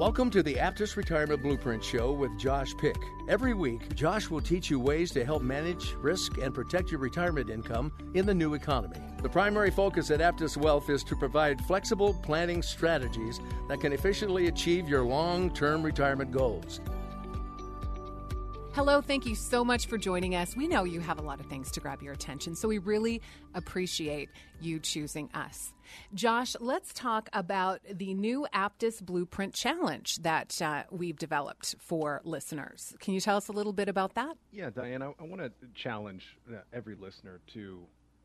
Welcome to the Aptus Retirement Blueprint Show with Josh Pick. Every week, Josh will teach you ways to help manage, risk, and protect your retirement income in the new economy. The primary focus at Aptus Wealth is to provide flexible planning strategies that can efficiently achieve your long term retirement goals. Hello, thank you so much for joining us. We know you have a lot of things to grab your attention, so we really appreciate you choosing us. Josh, let's talk about the new Aptus Blueprint Challenge that uh, we've developed for listeners. Can you tell us a little bit about that? Yeah, Diane, I, I want to challenge uh, every listener to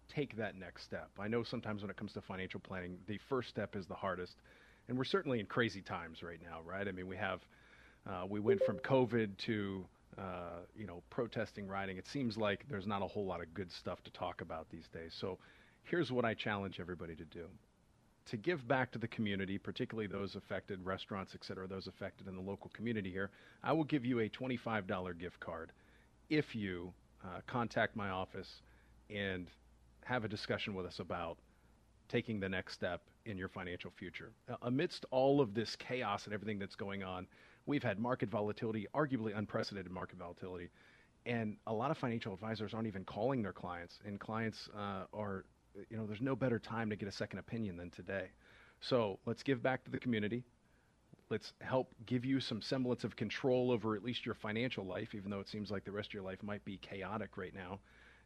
take that next step. I know sometimes when it comes to financial planning, the first step is the hardest, and we're certainly in crazy times right now, right? I mean, we have uh, we went from COVID to uh, you know, protesting, rioting. It seems like there's not a whole lot of good stuff to talk about these days. So here's what I challenge everybody to do. To give back to the community, particularly those affected, restaurants, et cetera, those affected in the local community here, I will give you a $25 gift card if you uh, contact my office and have a discussion with us about taking the next step in your financial future. Uh, amidst all of this chaos and everything that's going on, we've had market volatility, arguably unprecedented market volatility, and a lot of financial advisors aren't even calling their clients, and clients uh, are, you know, there's no better time to get a second opinion than today. So let's give back to the community. Let's help give you some semblance of control over at least your financial life, even though it seems like the rest of your life might be chaotic right now.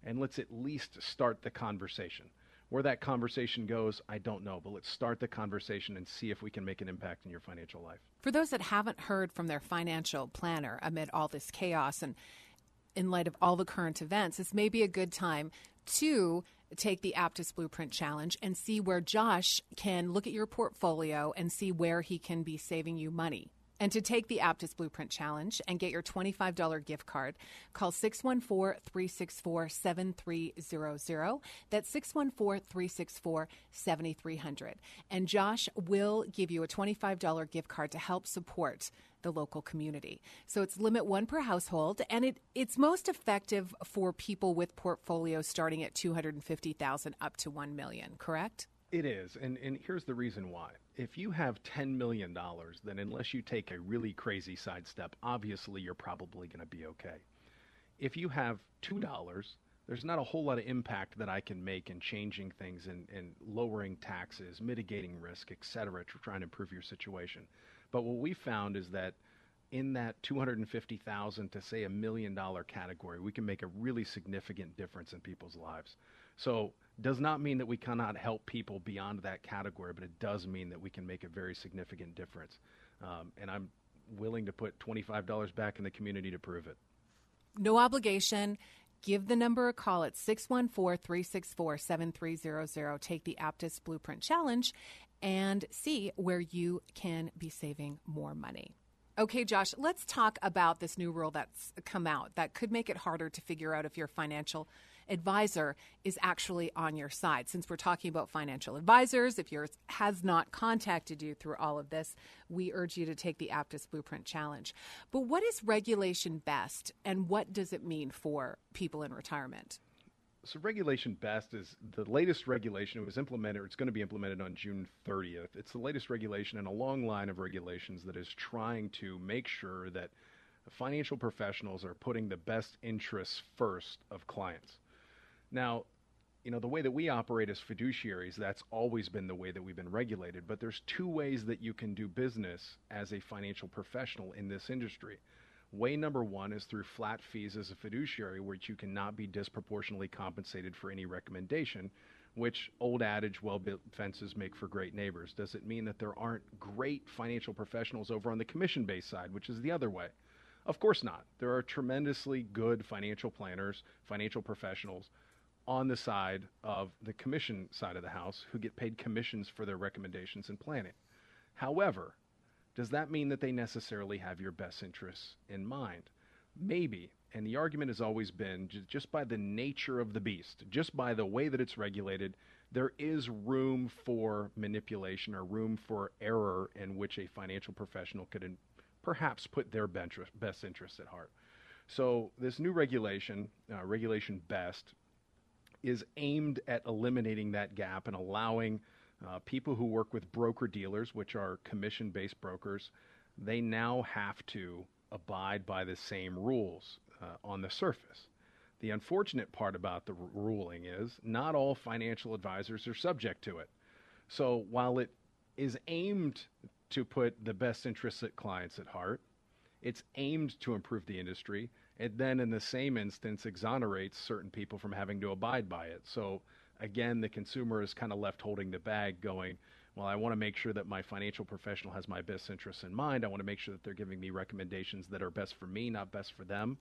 And let's at least start the conversation. Where that conversation goes, I don't know, but let's start the conversation and see if we can make an impact in your financial life. For those that haven't heard from their financial planner amid all this chaos and in light of all the current events, this may be a good time to take the Aptus Blueprint Challenge and see where Josh can look at your portfolio and see where he can be saving you money. And to take the Aptus Blueprint Challenge and get your $25 gift card, call 614 364 7300. That's 614 364 7300. And Josh will give you a $25 gift card to help support the local community. So it's limit one per household, and it, it's most effective for people with portfolios starting at 250000 up to 1 million, correct? It is. And, and here's the reason why if you have $10 million, then unless you take a really crazy sidestep, obviously you're probably going to be okay. If you have $2, there's not a whole lot of impact that I can make in changing things and, and lowering taxes, mitigating risk, et cetera, to try and improve your situation. But what we found is that in that 250,000 to say a million dollar category, we can make a really significant difference in people's lives. So does not mean that we cannot help people beyond that category, but it does mean that we can make a very significant difference. Um, and I'm willing to put $25 back in the community to prove it. No obligation. Give the number a call at 614 364 7300. Take the Aptus Blueprint Challenge and see where you can be saving more money. Okay, Josh, let's talk about this new rule that's come out that could make it harder to figure out if your financial advisor is actually on your side. Since we're talking about financial advisors, if yours has not contacted you through all of this, we urge you to take the Aptus Blueprint Challenge. But what is regulation best and what does it mean for people in retirement? So, regulation best is the latest regulation. It was implemented, it's going to be implemented on June 30th. It's the latest regulation in a long line of regulations that is trying to make sure that financial professionals are putting the best interests first of clients. Now, you know, the way that we operate as fiduciaries, that's always been the way that we've been regulated. But there's two ways that you can do business as a financial professional in this industry. Way number one is through flat fees as a fiduciary, which you cannot be disproportionately compensated for any recommendation, which old adage, well built fences make for great neighbors. Does it mean that there aren't great financial professionals over on the commission based side, which is the other way? Of course not. There are tremendously good financial planners, financial professionals on the side of the commission side of the house who get paid commissions for their recommendations and planning. However, does that mean that they necessarily have your best interests in mind? Maybe. And the argument has always been just by the nature of the beast, just by the way that it's regulated, there is room for manipulation or room for error in which a financial professional could perhaps put their best interests at heart. So, this new regulation, uh, Regulation BEST, is aimed at eliminating that gap and allowing uh, people who work with broker dealers, which are commission based brokers, they now have to abide by the same rules uh, on the surface. The unfortunate part about the r- ruling is not all financial advisors are subject to it. So while it is aimed to put the best interests of clients at heart, it's aimed to improve the industry it then, in the same instance, exonerates certain people from having to abide by it. So, again, the consumer is kind of left holding the bag, going, well, I want to make sure that my financial professional has my best interests in mind. I want to make sure that they're giving me recommendations that are best for me, not best for them.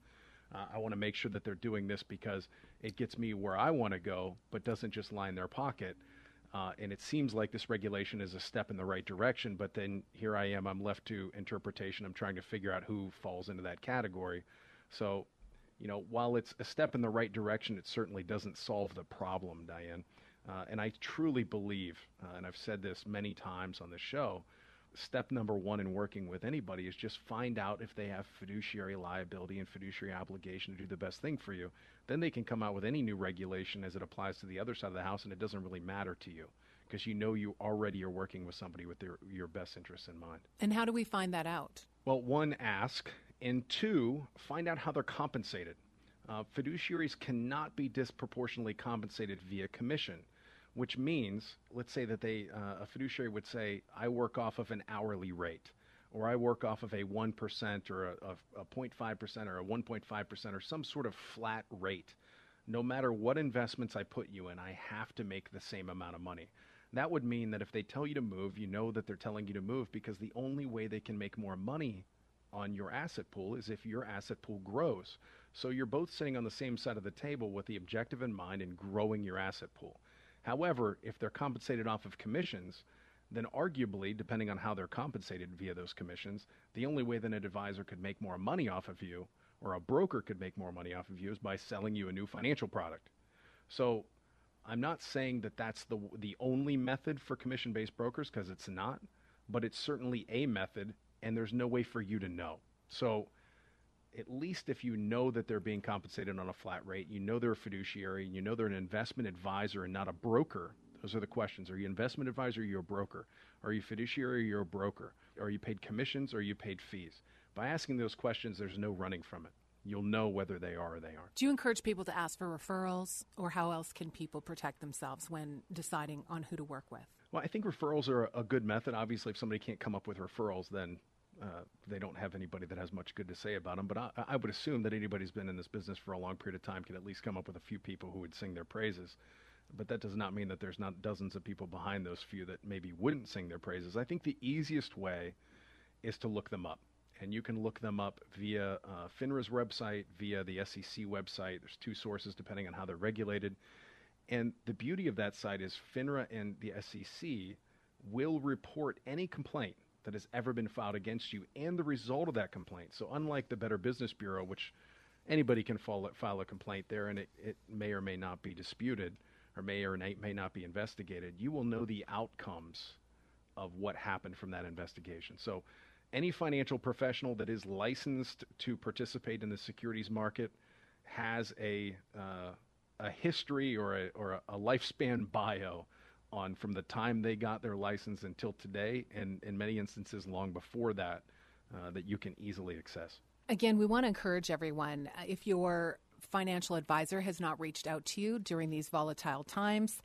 Uh, I want to make sure that they're doing this because it gets me where I want to go, but doesn't just line their pocket. Uh, and it seems like this regulation is a step in the right direction, but then here I am, I'm left to interpretation. I'm trying to figure out who falls into that category. So, you know, while it's a step in the right direction, it certainly doesn't solve the problem, Diane. Uh, and I truly believe, uh, and I've said this many times on the show, step number one in working with anybody is just find out if they have fiduciary liability and fiduciary obligation to do the best thing for you. Then they can come out with any new regulation as it applies to the other side of the house, and it doesn't really matter to you because you know you already are working with somebody with their, your best interests in mind. And how do we find that out? Well, one, ask and two, find out how they're compensated. Uh, fiduciaries cannot be disproportionately compensated via commission, which means, let's say that they, uh, a fiduciary would say, I work off of an hourly rate, or I work off of a 1% or a, a, a 0.5% or a 1.5% or some sort of flat rate. No matter what investments I put you in, I have to make the same amount of money. That would mean that if they tell you to move, you know that they're telling you to move because the only way they can make more money on your asset pool is if your asset pool grows. So you're both sitting on the same side of the table with the objective in mind in growing your asset pool. However, if they're compensated off of commissions, then arguably, depending on how they're compensated via those commissions, the only way that an advisor could make more money off of you or a broker could make more money off of you is by selling you a new financial product. So I'm not saying that that's the, the only method for commission based brokers because it's not, but it's certainly a method and there's no way for you to know. So, at least if you know that they're being compensated on a flat rate, you know they're a fiduciary, and you know they're an investment advisor and not a broker. Those are the questions. Are you an investment advisor? Are you a broker? Are you fiduciary? Or you're a broker? Are you paid commissions? Or are you paid fees? By asking those questions, there's no running from it. You'll know whether they are or they aren't. Do you encourage people to ask for referrals, or how else can people protect themselves when deciding on who to work with? Well, I think referrals are a good method. Obviously, if somebody can't come up with referrals, then uh, they don't have anybody that has much good to say about them. But I, I, would assume that anybody who's been in this business for a long period of time can at least come up with a few people who would sing their praises. But that does not mean that there's not dozens of people behind those few that maybe wouldn't sing their praises. I think the easiest way is to look them up. And you can look them up via uh, FINRA's website, via the SEC website. There's two sources depending on how they're regulated. And the beauty of that site is FINRA and the SEC will report any complaint that has ever been filed against you and the result of that complaint. So, unlike the Better Business Bureau, which anybody can file, file a complaint there and it, it may or may not be disputed or may or may not be investigated, you will know the outcomes of what happened from that investigation. So, any financial professional that is licensed to participate in the securities market has a uh, a history or a, or a, a lifespan bio on from the time they got their license until today, and in many instances long before that, uh, that you can easily access. Again, we want to encourage everyone uh, if your financial advisor has not reached out to you during these volatile times,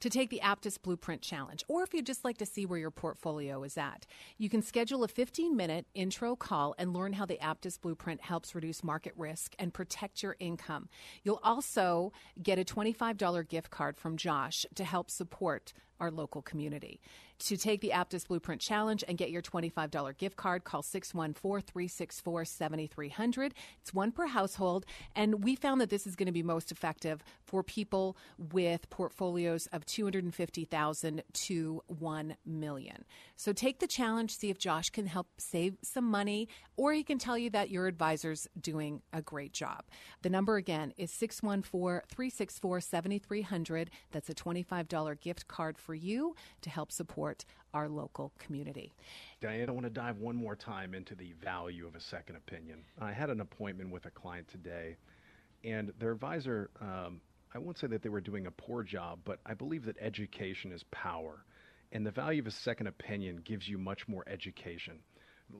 to take the Aptus Blueprint Challenge, or if you'd just like to see where your portfolio is at. You can schedule a 15 minute intro call and learn how the Aptus Blueprint helps reduce market risk and protect your income. You'll also get a $25 gift card from Josh to help support our local community. To take the Aptus Blueprint Challenge and get your $25 gift card, call 614 364 7300. It's one per household, and we found that this is going to be most effective for people with portfolios of 250,000 to 1 million. So take the challenge, see if Josh can help save some money, or he can tell you that your advisor's doing a great job. The number again is 614 364 7300. That's a $25 gift card for you to help support our local community. Diane, I want to dive one more time into the value of a second opinion. I had an appointment with a client today, and their advisor, um, I won't say that they were doing a poor job, but I believe that education is power. And the value of a second opinion gives you much more education.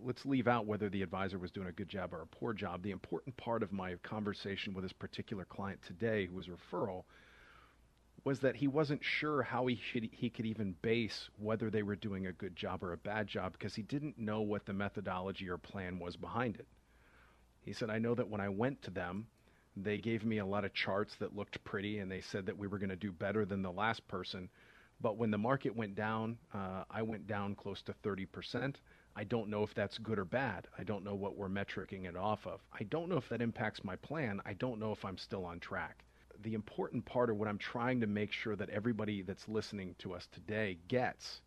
Let's leave out whether the advisor was doing a good job or a poor job. The important part of my conversation with this particular client today, who was a referral, was that he wasn't sure how he should he could even base whether they were doing a good job or a bad job because he didn't know what the methodology or plan was behind it. He said, "I know that when I went to them, they gave me a lot of charts that looked pretty, and they said that we were going to do better than the last person." But when the market went down, uh, I went down close to 30%. I don't know if that's good or bad. I don't know what we're metricing it off of. I don't know if that impacts my plan. I don't know if I'm still on track the important part of what I'm trying to make sure that everybody that's listening to us today gets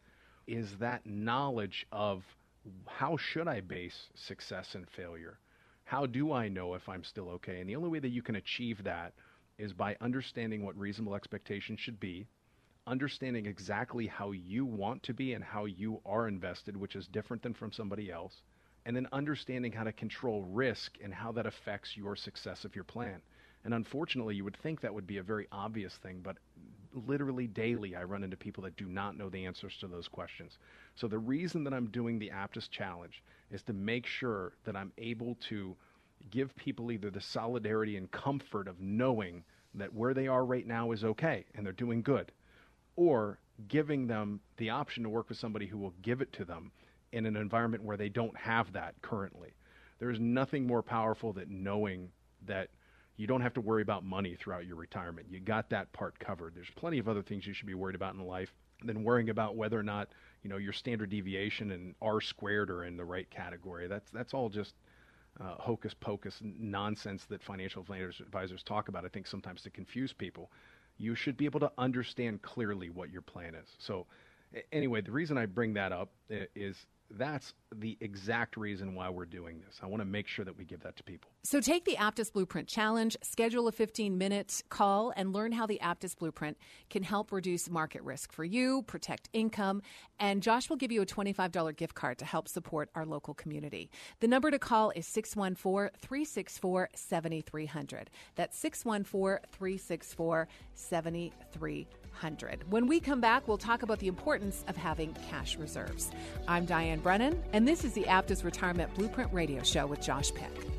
is that knowledge of how should I base success and failure? How do I know if I'm still okay? And the only way that you can achieve that is by understanding what reasonable expectations should be, understanding exactly how you want to be and how you are invested, which is different than from somebody else, and then understanding how to control risk and how that affects your success of your plan. And unfortunately, you would think that would be a very obvious thing, but literally daily I run into people that do not know the answers to those questions. So the reason that I'm doing the Aptus challenge is to make sure that I'm able to give people either the solidarity and comfort of knowing that where they are right now is okay and they're doing good, or giving them the option to work with somebody who will give it to them in an environment where they don't have that currently. There's nothing more powerful than knowing that you don't have to worry about money throughout your retirement. You got that part covered. There's plenty of other things you should be worried about in life than worrying about whether or not you know your standard deviation and R squared are in the right category. That's that's all just uh, hocus pocus nonsense that financial advisors talk about. I think sometimes to confuse people. You should be able to understand clearly what your plan is. So, anyway, the reason I bring that up is that's the exact reason why we're doing this. I want to make sure that we give that to people. So take the Aptus Blueprint Challenge, schedule a 15 minute call, and learn how the Aptus Blueprint can help reduce market risk for you, protect income, and Josh will give you a $25 gift card to help support our local community. The number to call is 614 364 7300. That's 614 364 7300. When we come back, we'll talk about the importance of having cash reserves. I'm Diane Brennan, and this is the Aptus Retirement Blueprint Radio Show with Josh Pick.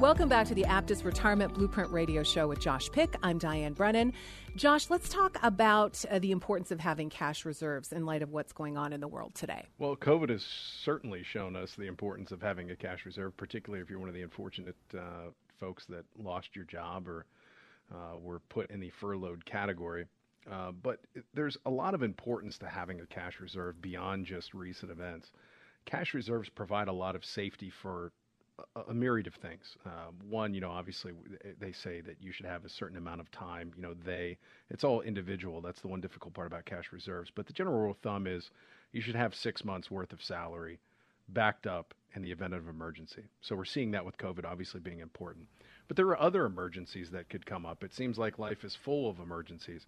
Welcome back to the Aptus Retirement Blueprint Radio Show with Josh Pick. I'm Diane Brennan. Josh, let's talk about uh, the importance of having cash reserves in light of what's going on in the world today. Well, COVID has certainly shown us the importance of having a cash reserve, particularly if you're one of the unfortunate uh, folks that lost your job or uh, were put in the furloughed category. Uh, but there's a lot of importance to having a cash reserve beyond just recent events. Cash reserves provide a lot of safety for a, a myriad of things. Uh, one, you know, obviously they say that you should have a certain amount of time. You know, they it's all individual. That's the one difficult part about cash reserves. But the general rule of thumb is you should have six months worth of salary backed up in the event of emergency. So we're seeing that with COVID obviously being important. But there are other emergencies that could come up. It seems like life is full of emergencies.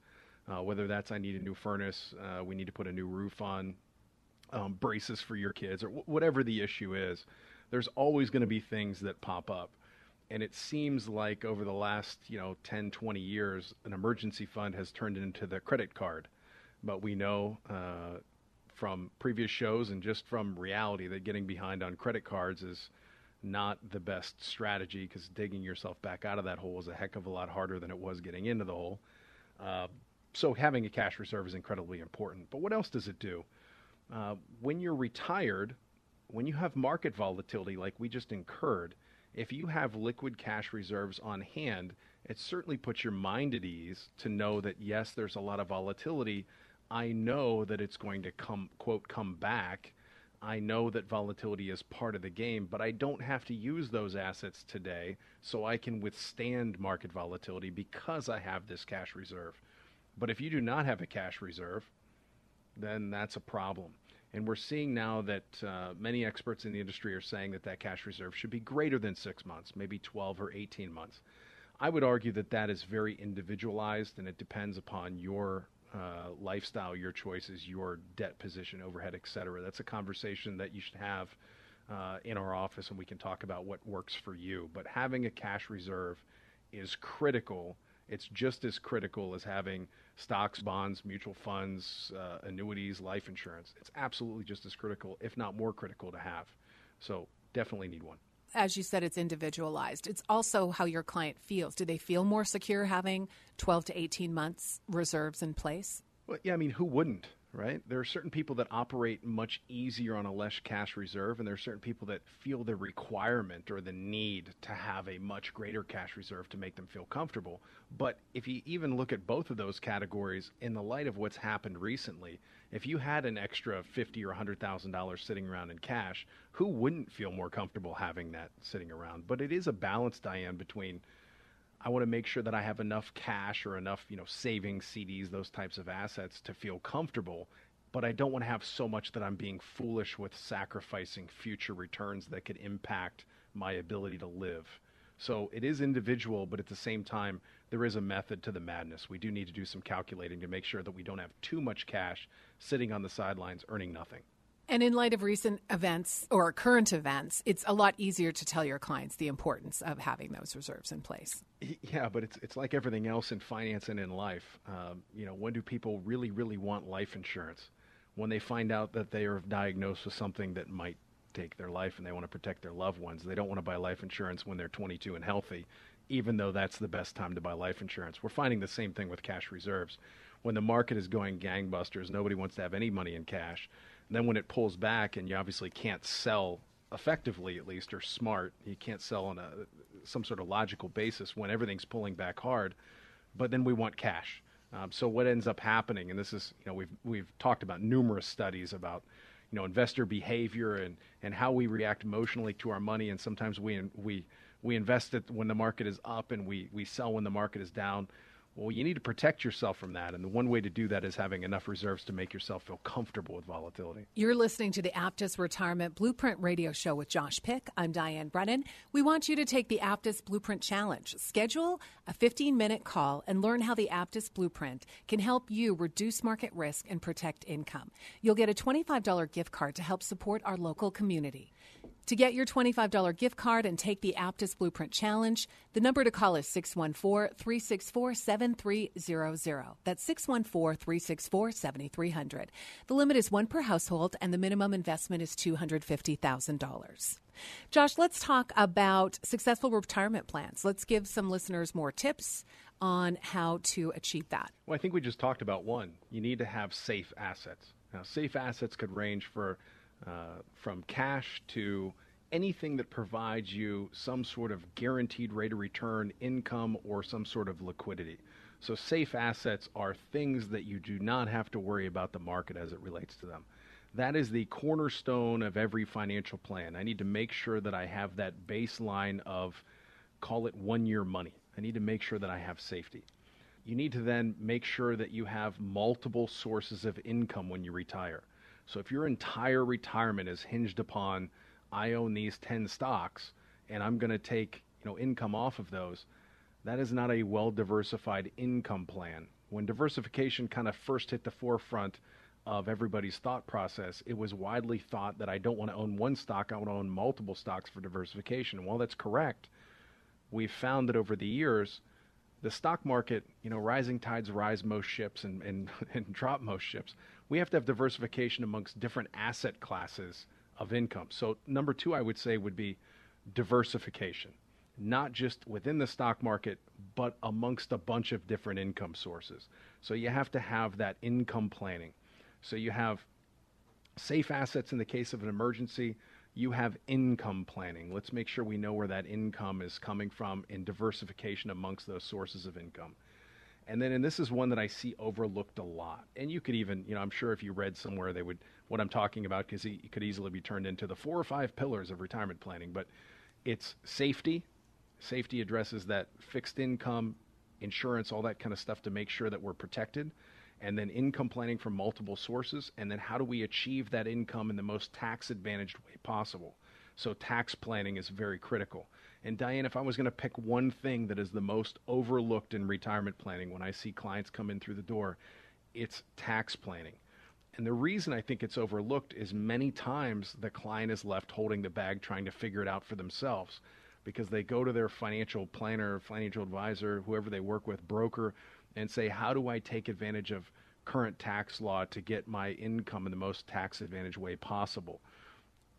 Uh, whether that's I need a new furnace, uh, we need to put a new roof on, um, braces for your kids, or w- whatever the issue is, there's always going to be things that pop up. And it seems like over the last, you know, 10, 20 years, an emergency fund has turned into the credit card. But we know uh, from previous shows and just from reality that getting behind on credit cards is not the best strategy because digging yourself back out of that hole is a heck of a lot harder than it was getting into the hole. Uh, so having a cash reserve is incredibly important. But what else does it do? Uh, when you're retired, when you have market volatility like we just incurred, if you have liquid cash reserves on hand, it certainly puts your mind at ease to know that yes, there's a lot of volatility. I know that it's going to come quote come back. I know that volatility is part of the game, but I don't have to use those assets today so I can withstand market volatility because I have this cash reserve. But if you do not have a cash reserve, then that's a problem. And we're seeing now that uh, many experts in the industry are saying that that cash reserve should be greater than six months, maybe 12 or 18 months. I would argue that that is very individualized and it depends upon your uh, lifestyle, your choices, your debt position, overhead, et cetera. That's a conversation that you should have uh, in our office and we can talk about what works for you. But having a cash reserve is critical. It's just as critical as having stocks, bonds, mutual funds, uh, annuities, life insurance. It's absolutely just as critical, if not more critical, to have. So definitely need one. As you said, it's individualized. It's also how your client feels. Do they feel more secure having 12 to 18 months reserves in place? Well, yeah, I mean, who wouldn't? Right? There are certain people that operate much easier on a less cash reserve, and there are certain people that feel the requirement or the need to have a much greater cash reserve to make them feel comfortable. But if you even look at both of those categories in the light of what's happened recently, if you had an extra fifty or hundred thousand dollars sitting around in cash, who wouldn't feel more comfortable having that sitting around? But it is a balance, Diane, between I want to make sure that I have enough cash or enough, you know, savings, CDs, those types of assets to feel comfortable. But I don't want to have so much that I'm being foolish with sacrificing future returns that could impact my ability to live. So it is individual, but at the same time, there is a method to the madness. We do need to do some calculating to make sure that we don't have too much cash sitting on the sidelines earning nothing. And in light of recent events or current events, it's a lot easier to tell your clients the importance of having those reserves in place. Yeah, but it's it's like everything else in finance and in life. Um, you know, when do people really, really want life insurance? When they find out that they are diagnosed with something that might take their life and they want to protect their loved ones. They don't want to buy life insurance when they're 22 and healthy, even though that's the best time to buy life insurance. We're finding the same thing with cash reserves. When the market is going gangbusters, nobody wants to have any money in cash then when it pulls back and you obviously can't sell effectively at least or smart, you can't sell on a some sort of logical basis when everything's pulling back hard. But then we want cash. Um, so what ends up happening, and this is you know we've we've talked about numerous studies about you know investor behavior and and how we react emotionally to our money, and sometimes we we we invest it when the market is up and we we sell when the market is down. Well, you need to protect yourself from that. And the one way to do that is having enough reserves to make yourself feel comfortable with volatility. You're listening to the Aptus Retirement Blueprint Radio Show with Josh Pick. I'm Diane Brennan. We want you to take the Aptus Blueprint Challenge. Schedule a 15 minute call and learn how the Aptus Blueprint can help you reduce market risk and protect income. You'll get a $25 gift card to help support our local community. To get your $25 gift card and take the Aptus Blueprint Challenge, the number to call is 614 364 7300. That's 614 364 7300. The limit is one per household, and the minimum investment is $250,000. Josh, let's talk about successful retirement plans. Let's give some listeners more tips on how to achieve that. Well, I think we just talked about one. You need to have safe assets. Now, safe assets could range for uh, from cash to anything that provides you some sort of guaranteed rate of return, income, or some sort of liquidity. So, safe assets are things that you do not have to worry about the market as it relates to them. That is the cornerstone of every financial plan. I need to make sure that I have that baseline of, call it one year money. I need to make sure that I have safety. You need to then make sure that you have multiple sources of income when you retire. So, if your entire retirement is hinged upon, I own these 10 stocks and I'm going to take you know income off of those that is not a well diversified income plan. When diversification kind of first hit the forefront of everybody's thought process, it was widely thought that I don't want to own one stock, I want to own multiple stocks for diversification. While that's correct, we've found that over the years, the stock market, you know, rising tides rise most ships and, and, and drop most ships. We have to have diversification amongst different asset classes of income. So, number two, I would say, would be diversification not just within the stock market, but amongst a bunch of different income sources. So you have to have that income planning. So you have safe assets in the case of an emergency. You have income planning. Let's make sure we know where that income is coming from in diversification amongst those sources of income. And then, and this is one that I see overlooked a lot. And you could even, you know, I'm sure if you read somewhere, they would, what I'm talking about, because it could easily be turned into the four or five pillars of retirement planning. But it's safety, Safety addresses that fixed income, insurance, all that kind of stuff to make sure that we're protected. And then income planning from multiple sources. And then how do we achieve that income in the most tax advantaged way possible? So tax planning is very critical. And Diane, if I was going to pick one thing that is the most overlooked in retirement planning when I see clients come in through the door, it's tax planning. And the reason I think it's overlooked is many times the client is left holding the bag trying to figure it out for themselves because they go to their financial planner, financial advisor, whoever they work with, broker, and say, How do I take advantage of current tax law to get my income in the most tax advantage way possible?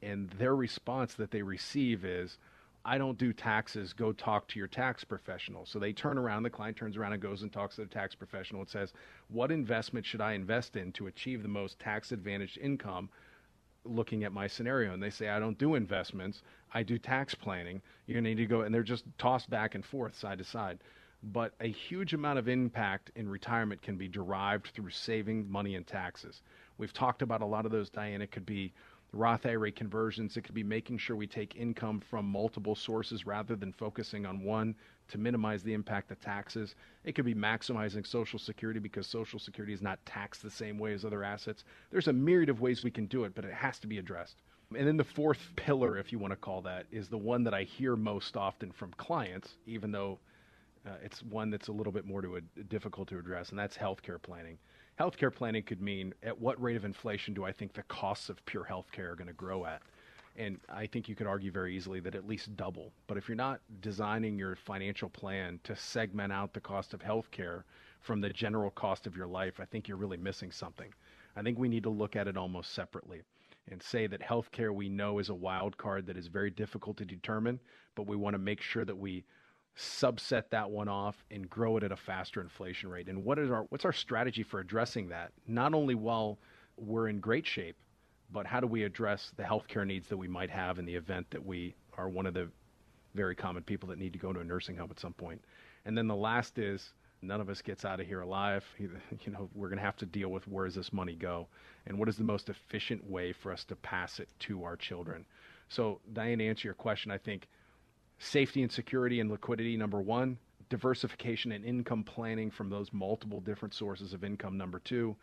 And their response that they receive is, I don't do taxes, go talk to your tax professional. So they turn around, the client turns around and goes and talks to the tax professional and says, What investment should I invest in to achieve the most tax advantaged income? looking at my scenario and they say I don't do investments, I do tax planning. You're to need to go and they're just tossed back and forth side to side. But a huge amount of impact in retirement can be derived through saving money in taxes. We've talked about a lot of those, Diane. It could be Roth IRA conversions. It could be making sure we take income from multiple sources rather than focusing on one to minimize the impact of taxes. It could be maximizing Social Security because Social Security is not taxed the same way as other assets. There's a myriad of ways we can do it, but it has to be addressed. And then the fourth pillar, if you want to call that, is the one that I hear most often from clients, even though uh, it's one that's a little bit more to a, difficult to address, and that's healthcare planning. Healthcare planning could mean at what rate of inflation do I think the costs of pure healthcare are going to grow at? and I think you could argue very easily that at least double. But if you're not designing your financial plan to segment out the cost of healthcare from the general cost of your life, I think you're really missing something. I think we need to look at it almost separately and say that healthcare we know is a wild card that is very difficult to determine, but we want to make sure that we subset that one off and grow it at a faster inflation rate. And what is our what's our strategy for addressing that? Not only while we're in great shape, but how do we address the healthcare needs that we might have in the event that we are one of the very common people that need to go to a nursing home at some point? And then the last is none of us gets out of here alive. You know, we're going to have to deal with where does this money go, and what is the most efficient way for us to pass it to our children. So, Diane, to answer your question, I think safety and security and liquidity number one, diversification and income planning from those multiple different sources of income number two,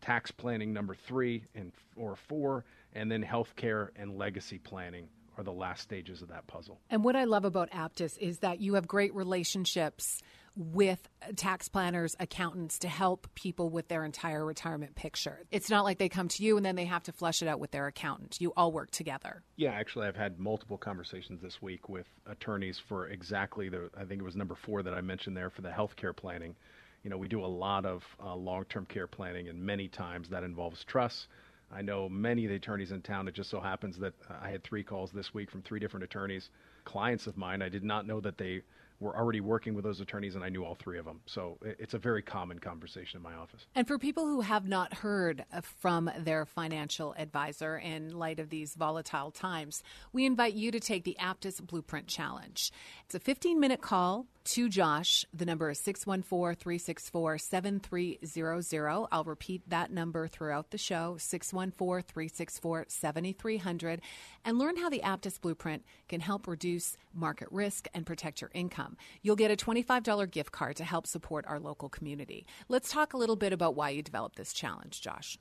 tax planning number three and or four, and then healthcare and legacy planning are the last stages of that puzzle. And what I love about Aptus is that you have great relationships with tax planners, accountants to help people with their entire retirement picture. It's not like they come to you and then they have to flush it out with their accountant. You all work together. Yeah, actually, I've had multiple conversations this week with attorneys for exactly the, I think it was number four that I mentioned there for the healthcare planning you know, we do a lot of uh, long-term care planning, and many times that involves trusts. I know many of the attorneys in town. It just so happens that I had three calls this week from three different attorneys, clients of mine. I did not know that they were already working with those attorneys, and I knew all three of them. So it's a very common conversation in my office. And for people who have not heard uh, from their financial advisor in light of these volatile times, we invite you to take the Aptus Blueprint Challenge. It's a 15 minute call to Josh. The number is 614 364 7300. I'll repeat that number throughout the show 614 364 7300 and learn how the Aptus Blueprint can help reduce market risk and protect your income. You'll get a $25 gift card to help support our local community. Let's talk a little bit about why you developed this challenge, Josh.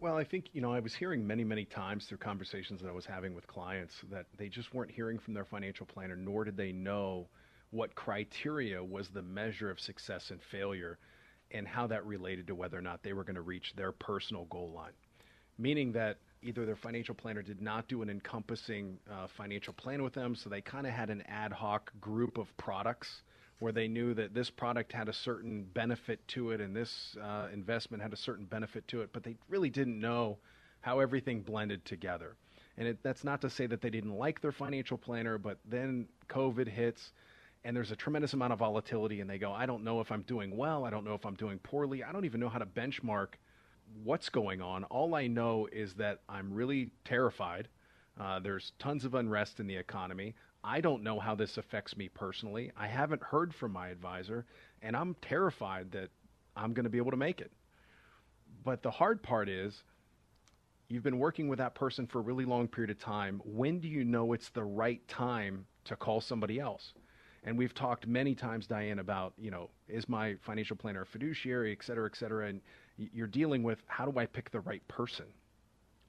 Well, I think, you know, I was hearing many, many times through conversations that I was having with clients that they just weren't hearing from their financial planner, nor did they know what criteria was the measure of success and failure and how that related to whether or not they were going to reach their personal goal line. Meaning that either their financial planner did not do an encompassing uh, financial plan with them, so they kind of had an ad hoc group of products where they knew that this product had a certain benefit to it and this uh, investment had a certain benefit to it, but they really didn't know how everything blended together. And it, that's not to say that they didn't like their financial planner, but then COVID hits and there's a tremendous amount of volatility and they go i don't know if i'm doing well i don't know if i'm doing poorly i don't even know how to benchmark what's going on. All i know is that i'm really terrified. Uh, there's tons of unrest in the economy. I don't know how this affects me personally. I haven't heard from my advisor and i'm terrified that i'm going to be able to make it. But the hard part is you've been working with that person for a really long period of time. When do you know it's the right time to call somebody else? And we've talked many times, Diane, about, you know, is my financial planner a fiduciary, et cetera, et cetera. And you're dealing with how do I pick the right person?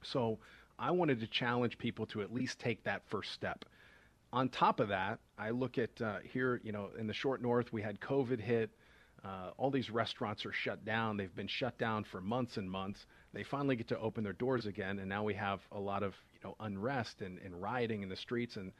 So I wanted to challenge people to at least take that first step. On top of that, I look at uh, here, you know, in the Short North, we had COVID hit. Uh, all these restaurants are shut down. They've been shut down for months and months. They finally get to open their doors again, and now we have a lot of you know unrest and, and rioting in the streets. And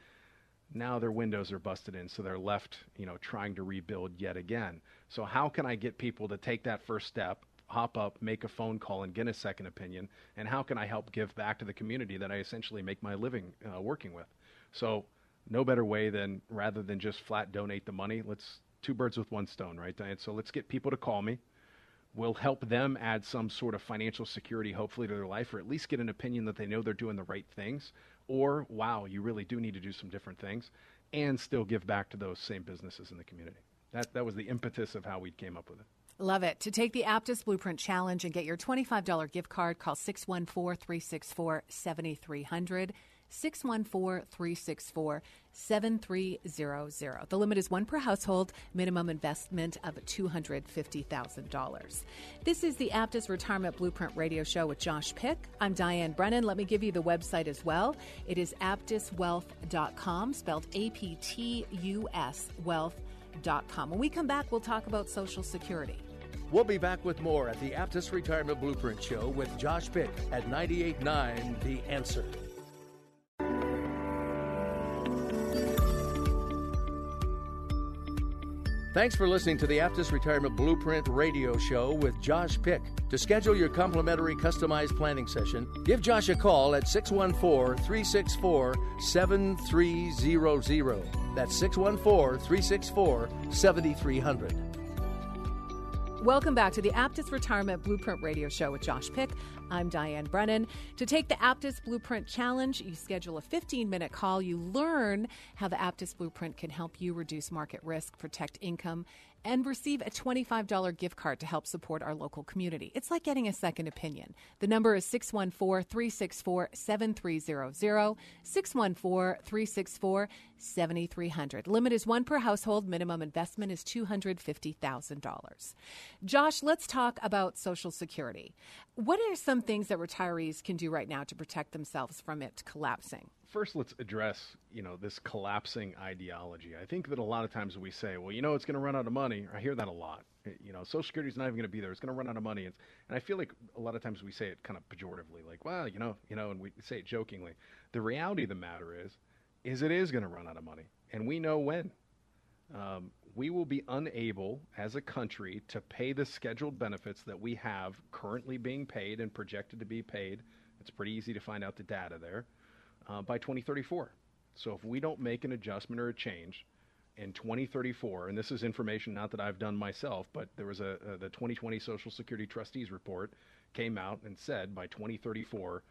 now their windows are busted in, so they're left, you know, trying to rebuild yet again. So how can I get people to take that first step, hop up, make a phone call, and get a second opinion? And how can I help give back to the community that I essentially make my living uh, working with? So no better way than rather than just flat donate the money. Let's two birds with one stone, right? So let's get people to call me. We'll help them add some sort of financial security, hopefully, to their life, or at least get an opinion that they know they're doing the right things or wow, you really do need to do some different things and still give back to those same businesses in the community. That, that was the impetus of how we came up with it. Love it. To take the Aptus Blueprint Challenge and get your $25 gift card, call 614 364 7300. 614 364 7300. The limit is one per household, minimum investment of $250,000. This is the Aptus Retirement Blueprint Radio Show with Josh Pick. I'm Diane Brennan. Let me give you the website as well. It is aptuswealth.com, spelled A P T U S wealth.com. When we come back, we'll talk about Social Security. We'll be back with more at the Aptus Retirement Blueprint Show with Josh Pick at 98.9 The Answer. Thanks for listening to the Aptus Retirement Blueprint radio show with Josh Pick. To schedule your complimentary customized planning session, give Josh a call at 614 364 7300. That's 614 364 7300. Welcome back to the Aptus Retirement Blueprint Radio Show with Josh Pick. I'm Diane Brennan. To take the Aptus Blueprint Challenge, you schedule a 15 minute call. You learn how the Aptus Blueprint can help you reduce market risk, protect income, and receive a $25 gift card to help support our local community. It's like getting a second opinion. The number is 614 364 7300, 614 364 7300. Limit is one per household. Minimum investment is $250,000. Josh, let's talk about Social Security. What are some things that retirees can do right now to protect themselves from it collapsing? First let's address you know this collapsing ideology. I think that a lot of times we say well you know it's going to run out of money. I hear that a lot. You know social security is not even going to be there. It's going to run out of money. And, and i feel like a lot of times we say it kind of pejoratively like well you know you know and we say it jokingly. The reality of the matter is is it is going to run out of money and we know when. Um, we will be unable as a country to pay the scheduled benefits that we have currently being paid and projected to be paid. It's pretty easy to find out the data there uh, by 2034. So if we don't make an adjustment or a change, in 2034, and this is information not that I've done myself, but there was a, a the 2020 Social Security Trustees report came out and said by 2034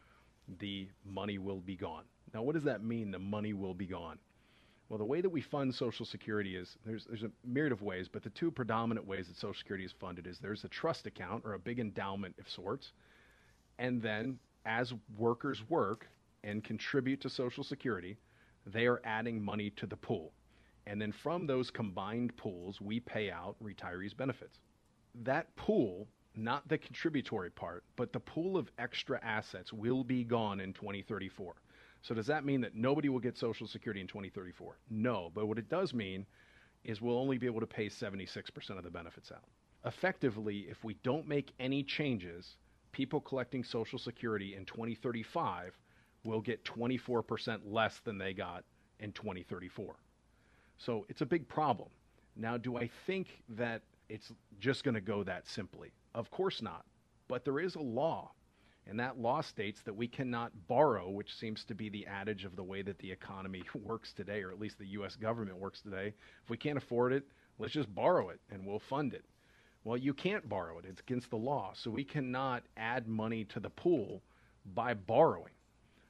the money will be gone. Now, what does that mean? The money will be gone. Well, the way that we fund Social Security is there's there's a myriad of ways, but the two predominant ways that Social Security is funded is there's a trust account or a big endowment of sorts, and then as workers work and contribute to Social Security, they are adding money to the pool. And then from those combined pools, we pay out retirees' benefits. That pool, not the contributory part, but the pool of extra assets will be gone in 2034. So does that mean that nobody will get Social Security in 2034? No, but what it does mean is we'll only be able to pay 76% of the benefits out. Effectively, if we don't make any changes, people collecting Social Security in 2035 will get 24% less than they got in 2034. So it's a big problem. Now, do I think that it's just going to go that simply? Of course not. But there is a law, and that law states that we cannot borrow, which seems to be the adage of the way that the economy works today, or at least the U.S. government works today. If we can't afford it, let's just borrow it and we'll fund it. Well, you can't borrow it, it's against the law. So we cannot add money to the pool by borrowing.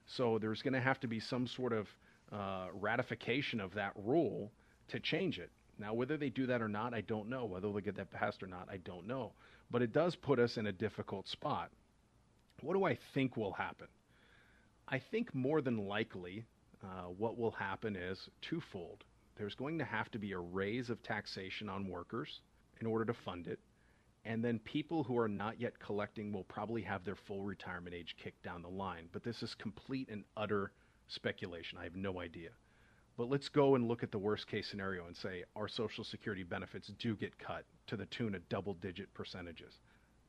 So there's going to have to be some sort of uh, ratification of that rule to change it. Now, whether they do that or not, I don't know. Whether they get that passed or not, I don't know. But it does put us in a difficult spot. What do I think will happen? I think more than likely, uh, what will happen is twofold. There's going to have to be a raise of taxation on workers in order to fund it. And then people who are not yet collecting will probably have their full retirement age kicked down the line. But this is complete and utter speculation. I have no idea. But let's go and look at the worst case scenario and say our Social Security benefits do get cut to the tune of double digit percentages.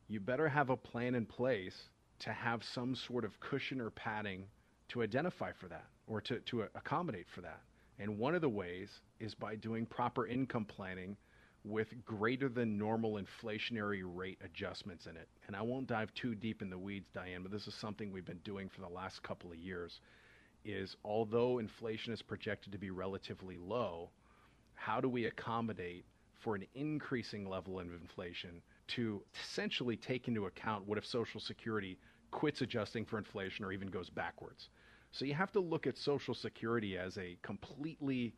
You better have a plan in place to have some sort of cushion or padding to identify for that or to, to accommodate for that. And one of the ways is by doing proper income planning with greater than normal inflationary rate adjustments in it. And I won't dive too deep in the weeds, Diane, but this is something we've been doing for the last couple of years is although inflation is projected to be relatively low, how do we accommodate for an increasing level of inflation to essentially take into account what if Social Security quits adjusting for inflation or even goes backwards? So you have to look at Social Security as a completely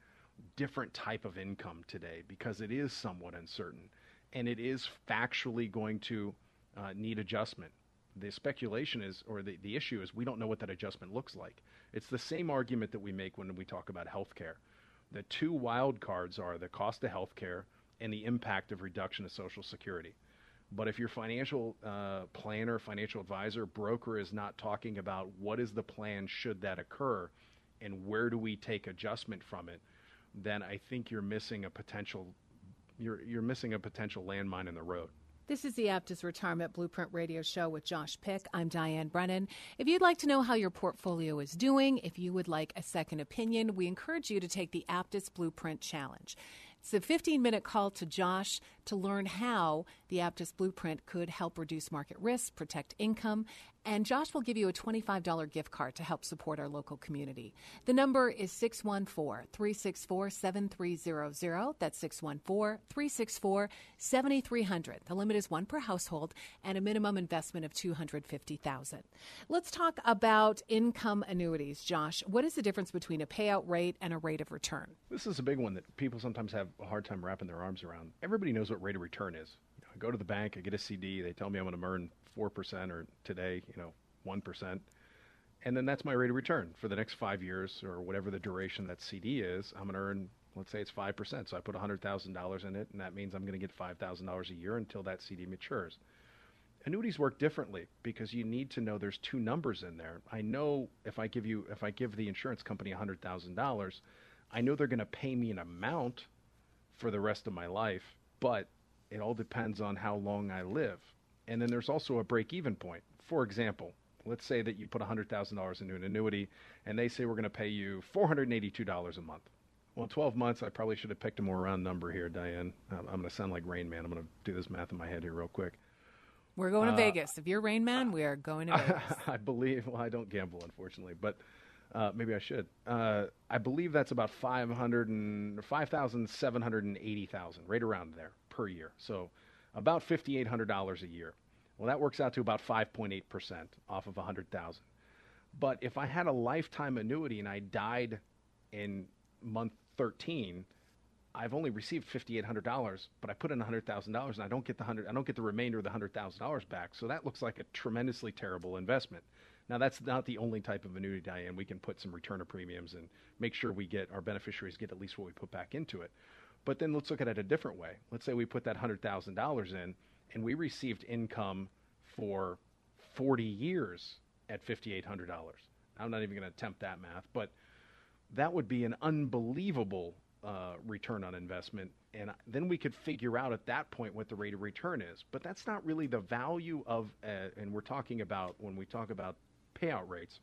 different type of income today because it is somewhat uncertain and it is factually going to uh, need adjustment the speculation is, or the, the issue is, we don't know what that adjustment looks like. It's the same argument that we make when we talk about healthcare. The two wild cards are the cost of healthcare and the impact of reduction of Social Security. But if your financial uh, planner, financial advisor, broker is not talking about what is the plan should that occur and where do we take adjustment from it, then I think you're missing a potential you're, you're missing a potential landmine in the road. This is the Aptus Retirement Blueprint Radio Show with Josh Pick. I'm Diane Brennan. If you'd like to know how your portfolio is doing, if you would like a second opinion, we encourage you to take the Aptus Blueprint Challenge. It's a 15 minute call to Josh to learn how the Aptus Blueprint could help reduce market risk, protect income, and Josh will give you a $25 gift card to help support our local community. The number is 614 364 7300. That's 614 364 7300. The limit is one per household and a minimum investment of 250,000. Let's talk about income annuities. Josh, what is the difference between a payout rate and a rate of return? This is a big one that people sometimes have a hard time wrapping their arms around. Everybody knows what rate of return is. I go to the bank, I get a CD, they tell me I'm going to earn 4% or today, you know, 1%. And then that's my rate of return for the next five years or whatever the duration that CD is. I'm going to earn, let's say it's 5%. So I put $100,000 in it, and that means I'm going to get $5,000 a year until that CD matures. Annuities work differently because you need to know there's two numbers in there. I know if I give you, if I give the insurance company $100,000, I know they're going to pay me an amount for the rest of my life, but it all depends on how long I live. And then there's also a break even point. For example, let's say that you put $100,000 into an annuity and they say we're going to pay you $482 a month. Well, 12 months, I probably should have picked a more round number here, Diane. I'm going to sound like Rain Man. I'm going to do this math in my head here real quick. We're going to uh, Vegas. If you're Rain Man, we are going to Vegas. I believe, well, I don't gamble, unfortunately, but Uh, maybe I should. Uh, I believe that's about 500 and 5,780,000, right around there per year. So about $5,800 a year. Well, that works out to about 5.8% off of 100,000. But if I had a lifetime annuity and I died in month 13, I've only received $5,800, but I put in $100,000 and I don't get the 100 I don't get the remainder of the $100,000 back. So that looks like a tremendously terrible investment. Now that's not the only type of annuity, Diane. We can put some return of premiums and make sure we get our beneficiaries get at least what we put back into it. But then let's look at it a different way. Let's say we put that $100,000 in and we received income for 40 years at $5,800. I'm not even going to attempt that math, but that would be an unbelievable uh, return on investment. And then we could figure out at that point what the rate of return is. But that's not really the value of, uh, and we're talking about, when we talk about payout rates,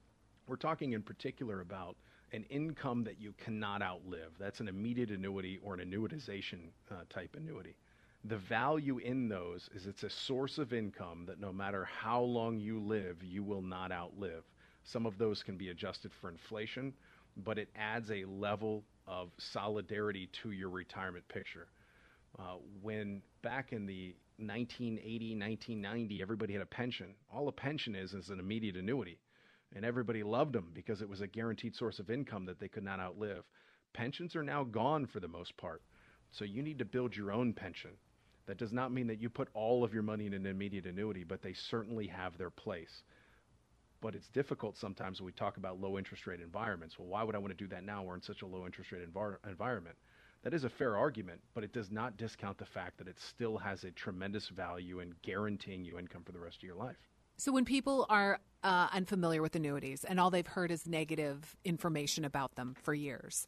we're talking in particular about an income that you cannot outlive. That's an immediate annuity or an annuitization uh, type annuity. The value in those is it's a source of income that no matter how long you live, you will not outlive. Some of those can be adjusted for inflation, but it adds a level of solidarity to your retirement picture. Uh, when back in the 1980, 1990, everybody had a pension. All a pension is is an immediate annuity, and everybody loved them because it was a guaranteed source of income that they could not outlive. Pensions are now gone for the most part, so you need to build your own pension. That does not mean that you put all of your money in an immediate annuity, but they certainly have their place but it's difficult sometimes when we talk about low interest rate environments. Well, why would I want to do that now? We're in such a low interest rate envir- environment. That is a fair argument, but it does not discount the fact that it still has a tremendous value in guaranteeing you income for the rest of your life. So, when people are uh, unfamiliar with annuities and all they've heard is negative information about them for years,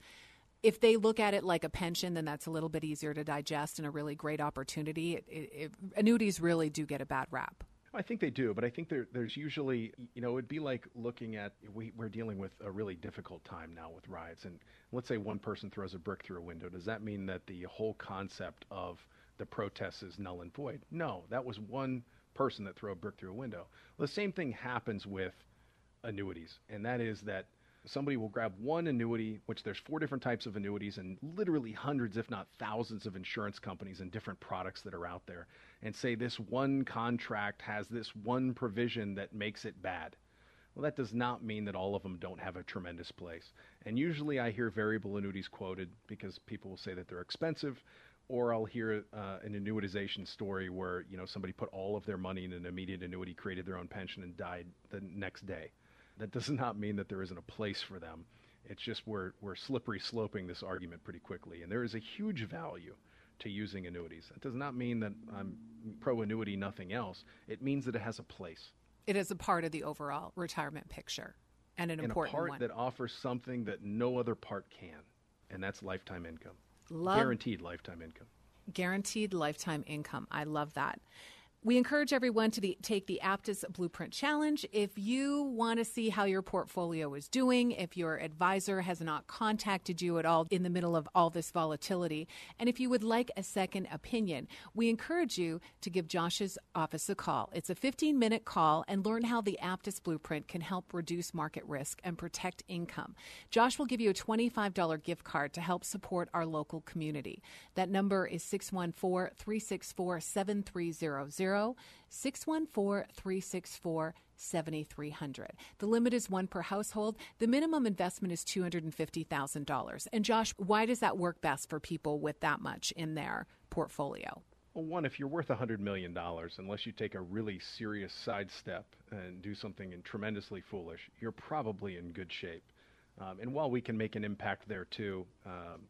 if they look at it like a pension, then that's a little bit easier to digest and a really great opportunity. It, it, it, annuities really do get a bad rap. I think they do, but I think there, there's usually, you know, it'd be like looking at, we, we're dealing with a really difficult time now with riots. And let's say one person throws a brick through a window. Does that mean that the whole concept of the protests is null and void? No, that was one person that threw a brick through a window. Well, the same thing happens with annuities, and that is that somebody will grab one annuity, which there's four different types of annuities and literally hundreds, if not thousands, of insurance companies and different products that are out there, and say this one contract has this one provision that makes it bad. Well, that does not mean that all of them don't have a tremendous place. And usually I hear variable annuities quoted because people will say that they're expensive, or I'll hear uh, an annuitization story where you know somebody put all of their money in an immediate annuity, created their own pension, and died the next day. That does not mean that there isn't a place for them. It's just we're, we're slippery sloping this argument pretty quickly. And there is a huge value to using annuities. That does not mean that I'm pro annuity, nothing else. It means that it has a place. It is a part of the overall retirement picture and an and important a part one. that offers something that no other part can, and that's lifetime income. Love- Guaranteed lifetime income. Guaranteed lifetime income. I love that. We encourage everyone to the, take the Aptus Blueprint Challenge. If you want to see how your portfolio is doing, if your advisor has not contacted you at all in the middle of all this volatility, and if you would like a second opinion, we encourage you to give Josh's office a call. It's a 15 minute call and learn how the Aptus Blueprint can help reduce market risk and protect income. Josh will give you a $25 gift card to help support our local community. That number is 614 364 7300. 614 364 7300. The limit is one per household. The minimum investment is $250,000. And Josh, why does that work best for people with that much in their portfolio? Well, one, if you're worth $100 million, unless you take a really serious sidestep and do something tremendously foolish, you're probably in good shape. Um, and while we can make an impact there too, um,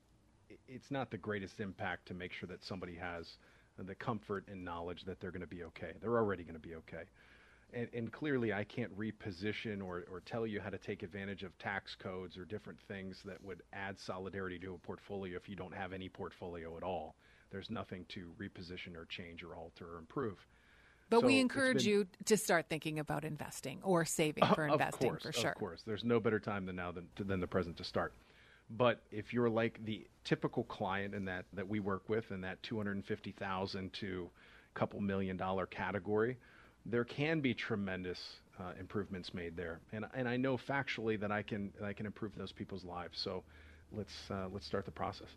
it's not the greatest impact to make sure that somebody has the comfort and knowledge that they're going to be okay. They're already going to be okay. And, and, clearly, I can't reposition or, or tell you how to take advantage of tax codes or different things that would add solidarity to a portfolio if you don't have any portfolio at all. There's nothing to reposition or change or alter or improve. But So we encourage been- you to start thinking about investing or saving uh, for of investing course, for sure. Of course, there's no better time than now than, than the present to start. But if you're like the typical client in that that we work with in that 250,000 to couple million dollar category, there can be tremendous uh, improvements made there, and and I know factually that I can I can improve those people's lives. So let's uh, let's start the process.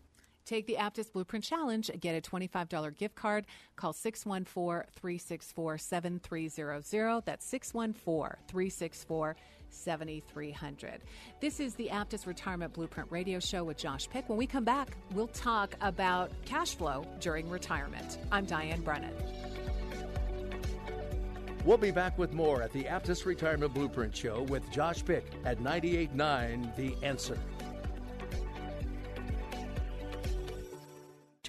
Take the Aptus Blueprint Challenge, get a $25 gift card. Call 614 364 7300. That's 614 364 7300. This is the Aptus Retirement Blueprint Radio Show with Josh Pick. When we come back, we'll talk about cash flow during retirement. I'm Diane Brennan. We'll be back with more at the Aptus Retirement Blueprint Show with Josh Pick at 98.9 The Answer.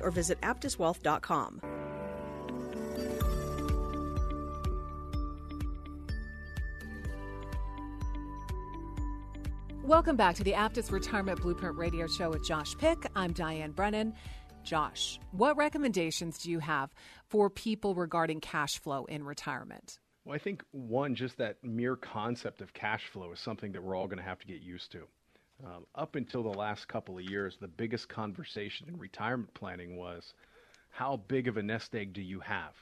or visit aptuswealth.com. Welcome back to the Aptus Retirement Blueprint Radio Show with Josh Pick. I'm Diane Brennan. Josh, what recommendations do you have for people regarding cash flow in retirement? Well, I think one, just that mere concept of cash flow is something that we're all going to have to get used to. Um, up until the last couple of years, the biggest conversation in retirement planning was how big of a nest egg do you have?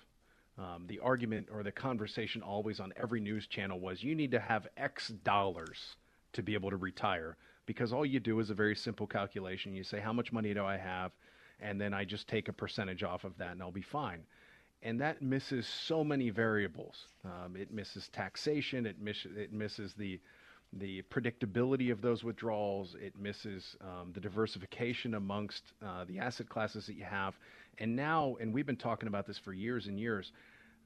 Um, the argument or the conversation always on every news channel was you need to have X dollars to be able to retire because all you do is a very simple calculation. You say, how much money do I have? And then I just take a percentage off of that and I'll be fine. And that misses so many variables. Um, it misses taxation, it, miss, it misses the the predictability of those withdrawals. It misses um, the diversification amongst uh, the asset classes that you have. And now, and we've been talking about this for years and years,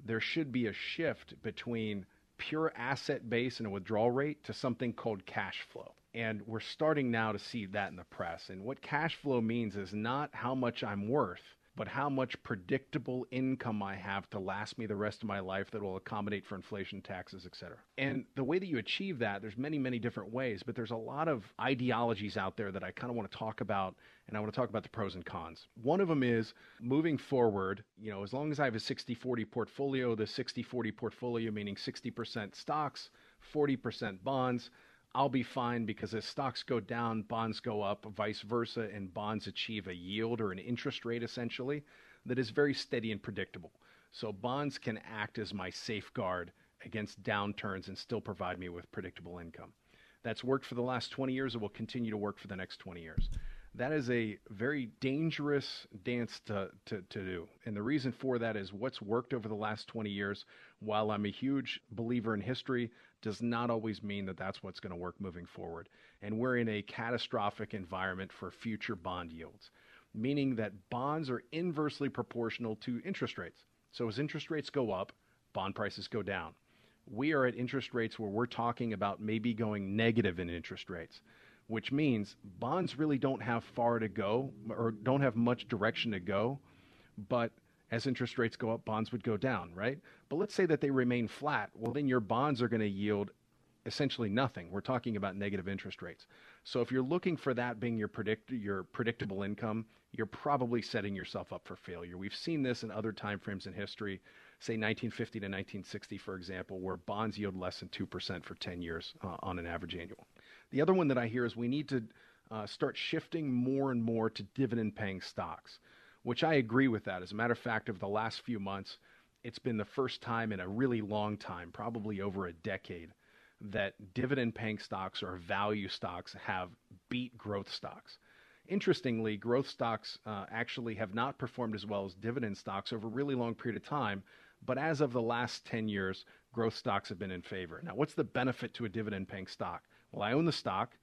there should be a shift between pure asset base and a withdrawal rate to something called cash flow. And we're starting now to see that in the press. And what cash flow means is not how much I'm worth, but how much predictable income I have to last me the rest of my life that will accommodate for inflation, taxes, etc. And the way that you achieve that, there's many, many different ways, but there's a lot of ideologies out there that I kind of want to talk about, and I want to talk about the pros and cons. One of them is moving forward, you know, as long as I have a 60 40 portfolio, the 60 40 portfolio meaning 60% stocks, 40% bonds I'll be fine because as stocks go down, bonds go up, vice versa, and bonds achieve a yield or an interest rate essentially that is very steady and predictable. So bonds can act as my safeguard against downturns and still provide me with predictable income. That's worked for the last 20 years. It will continue to work for the next 20 years. That is a very dangerous dance to, to, to do. And the reason for that is what's worked over the last 20 years. While I'm a huge believer in history, does not always mean that that's what's going to work moving forward. And we're in a catastrophic environment for future bond yields, meaning that bonds are inversely proportional to interest rates. So as interest rates go up, bond prices go down. We are at interest rates where we're talking about maybe going negative in interest rates, which means bonds really don't have far to go or don't have much direction to go, but as interest rates go up, bonds would go down, right? But let's say that they remain flat. Well, then your bonds are going to yield essentially nothing. We're talking about negative interest rates. So if you're looking for that being your predict your predictable income, you're probably setting yourself up for failure. We've seen this in other time frames in history, say 1950 to 1960, for example, where bonds yield less than 2% for 10 years uh, on an average annual. The other one that I hear is we need to uh, start shifting more and more to dividend paying stocks which I agree with that. As a matter of fact, over the last few months, it's been the first time in a really long time, probably over a decade, that dividend paying stocks or value stocks have beat growth stocks. Interestingly, growth stocks uh, actually have not performed as well as dividend stocks over a really long period of time. But as of the last 10 years, growth stocks have been in favor. Now, what's the benefit to a dividend paying stock? Well, I own the stock.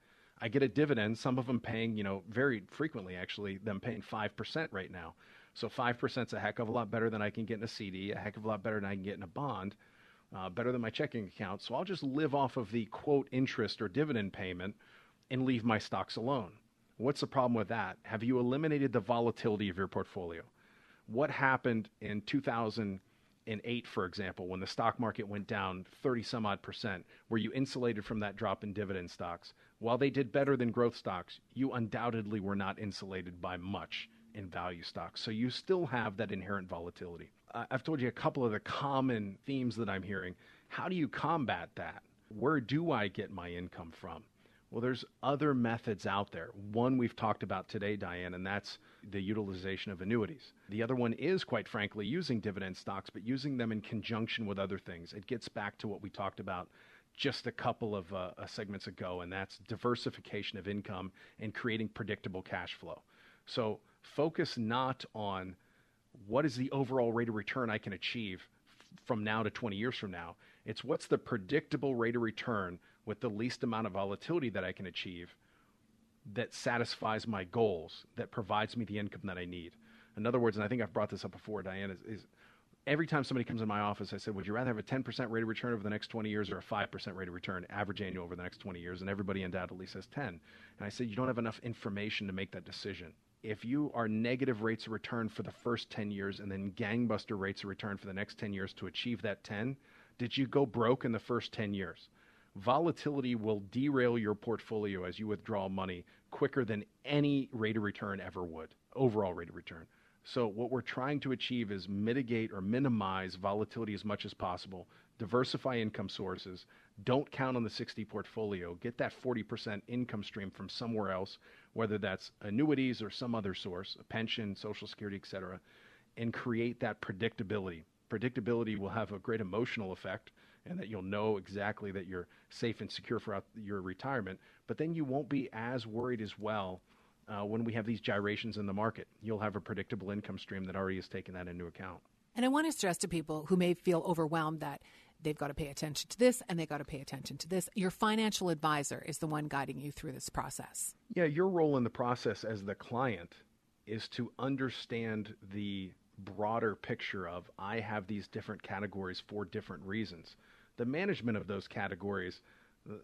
I get a dividend, some of them paying, you know, very frequently actually, them paying 5% right now. So 5% is a heck of a lot better than I can get in a CD, a heck of a lot better than I can get in a bond, uh, better than my checking account. So I'll just live off of the quote interest or dividend payment and leave my stocks alone. What's the problem with that? Have you eliminated the volatility of your portfolio? What happened in 2000? In 8, for example, when the stock market went down 30 some odd percent, were you insulated from that drop in dividend stocks? While they did better than growth stocks, you undoubtedly were not insulated by much in value stocks. So you still have that inherent volatility. I've told you a couple of the common themes that I'm hearing. How do you combat that? Where do I get my income from? Well, there's other methods out there. One we've talked about today, Diane, and that's the utilization of annuities. The other one is, quite frankly, using dividend stocks, but using them in conjunction with other things. It gets back to what we talked about just a couple of uh, uh segments ago, and that's diversification of income and creating predictable cash flow. So focus not on what is the overall rate of return I can achieve from now to 20 years from now. It's what's the predictable rate of return with the least amount of volatility that I can achieve that satisfies my goals, that provides me the income that I need. In other words, and I think I've brought this up before, Diane, is, is every time somebody comes in my office, I said, Would you rather have a 10% rate of return over the next 20 years or a 5% rate of return, average annual over the next 20 years? And everybody undoubtedly says 10. And I said, You don't have enough information to make that decision. If you are negative rates of return for the first 10 years and then gangbuster rates of return for the next 10 years to achieve that 10, did you go broke in the first 10 years? Volatility will derail your portfolio as you withdraw money quicker than any rate of return ever would, overall rate of return. So, what we're trying to achieve is mitigate or minimize volatility as much as possible, diversify income sources, don't count on the 60 portfolio, get that 40% income stream from somewhere else, whether that's annuities or some other source, a pension, social security, et cetera, and create that predictability. Predictability will have a great emotional effect and that you'll know exactly that you're safe and secure throughout your retirement. But then you won't be as worried as well uh, when we have these gyrations in the market. You'll have a predictable income stream that already has taken that into account. And I want to stress to people who may feel overwhelmed that they've got to pay attention to this and they've got to pay attention to this. Your financial advisor is the one guiding you through this process. Yeah, your role in the process as the client is to understand the broader picture of I have these different categories for different reasons the management of those categories,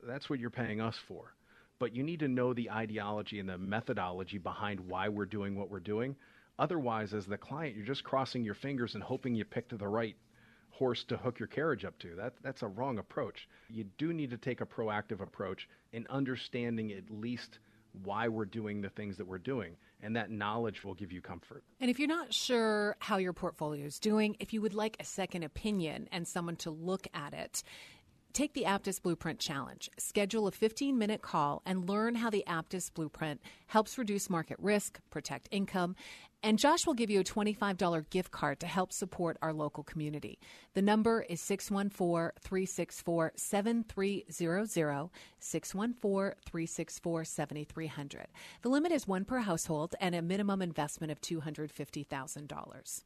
that's what you're paying us for. But you need to know the ideology and the methodology behind why we're doing what we're doing. Otherwise, as the client, you're just crossing your fingers and hoping you picked the right horse to hook your carriage up to. That, that's a wrong approach. You do need to take a proactive approach in understanding at least why we're doing the things that we're doing and that knowledge will give you comfort. And if you're not sure how your portfolio is doing, if you would like a second opinion and someone to look at it, Take the Aptus Blueprint Challenge. Schedule a 15 minute call and learn how the Aptus Blueprint helps reduce market risk, protect income, and Josh will give you a $25 gift card to help support our local community. The number is 614 364 7300, 614 364 7300. The limit is one per household and a minimum investment of $250,000.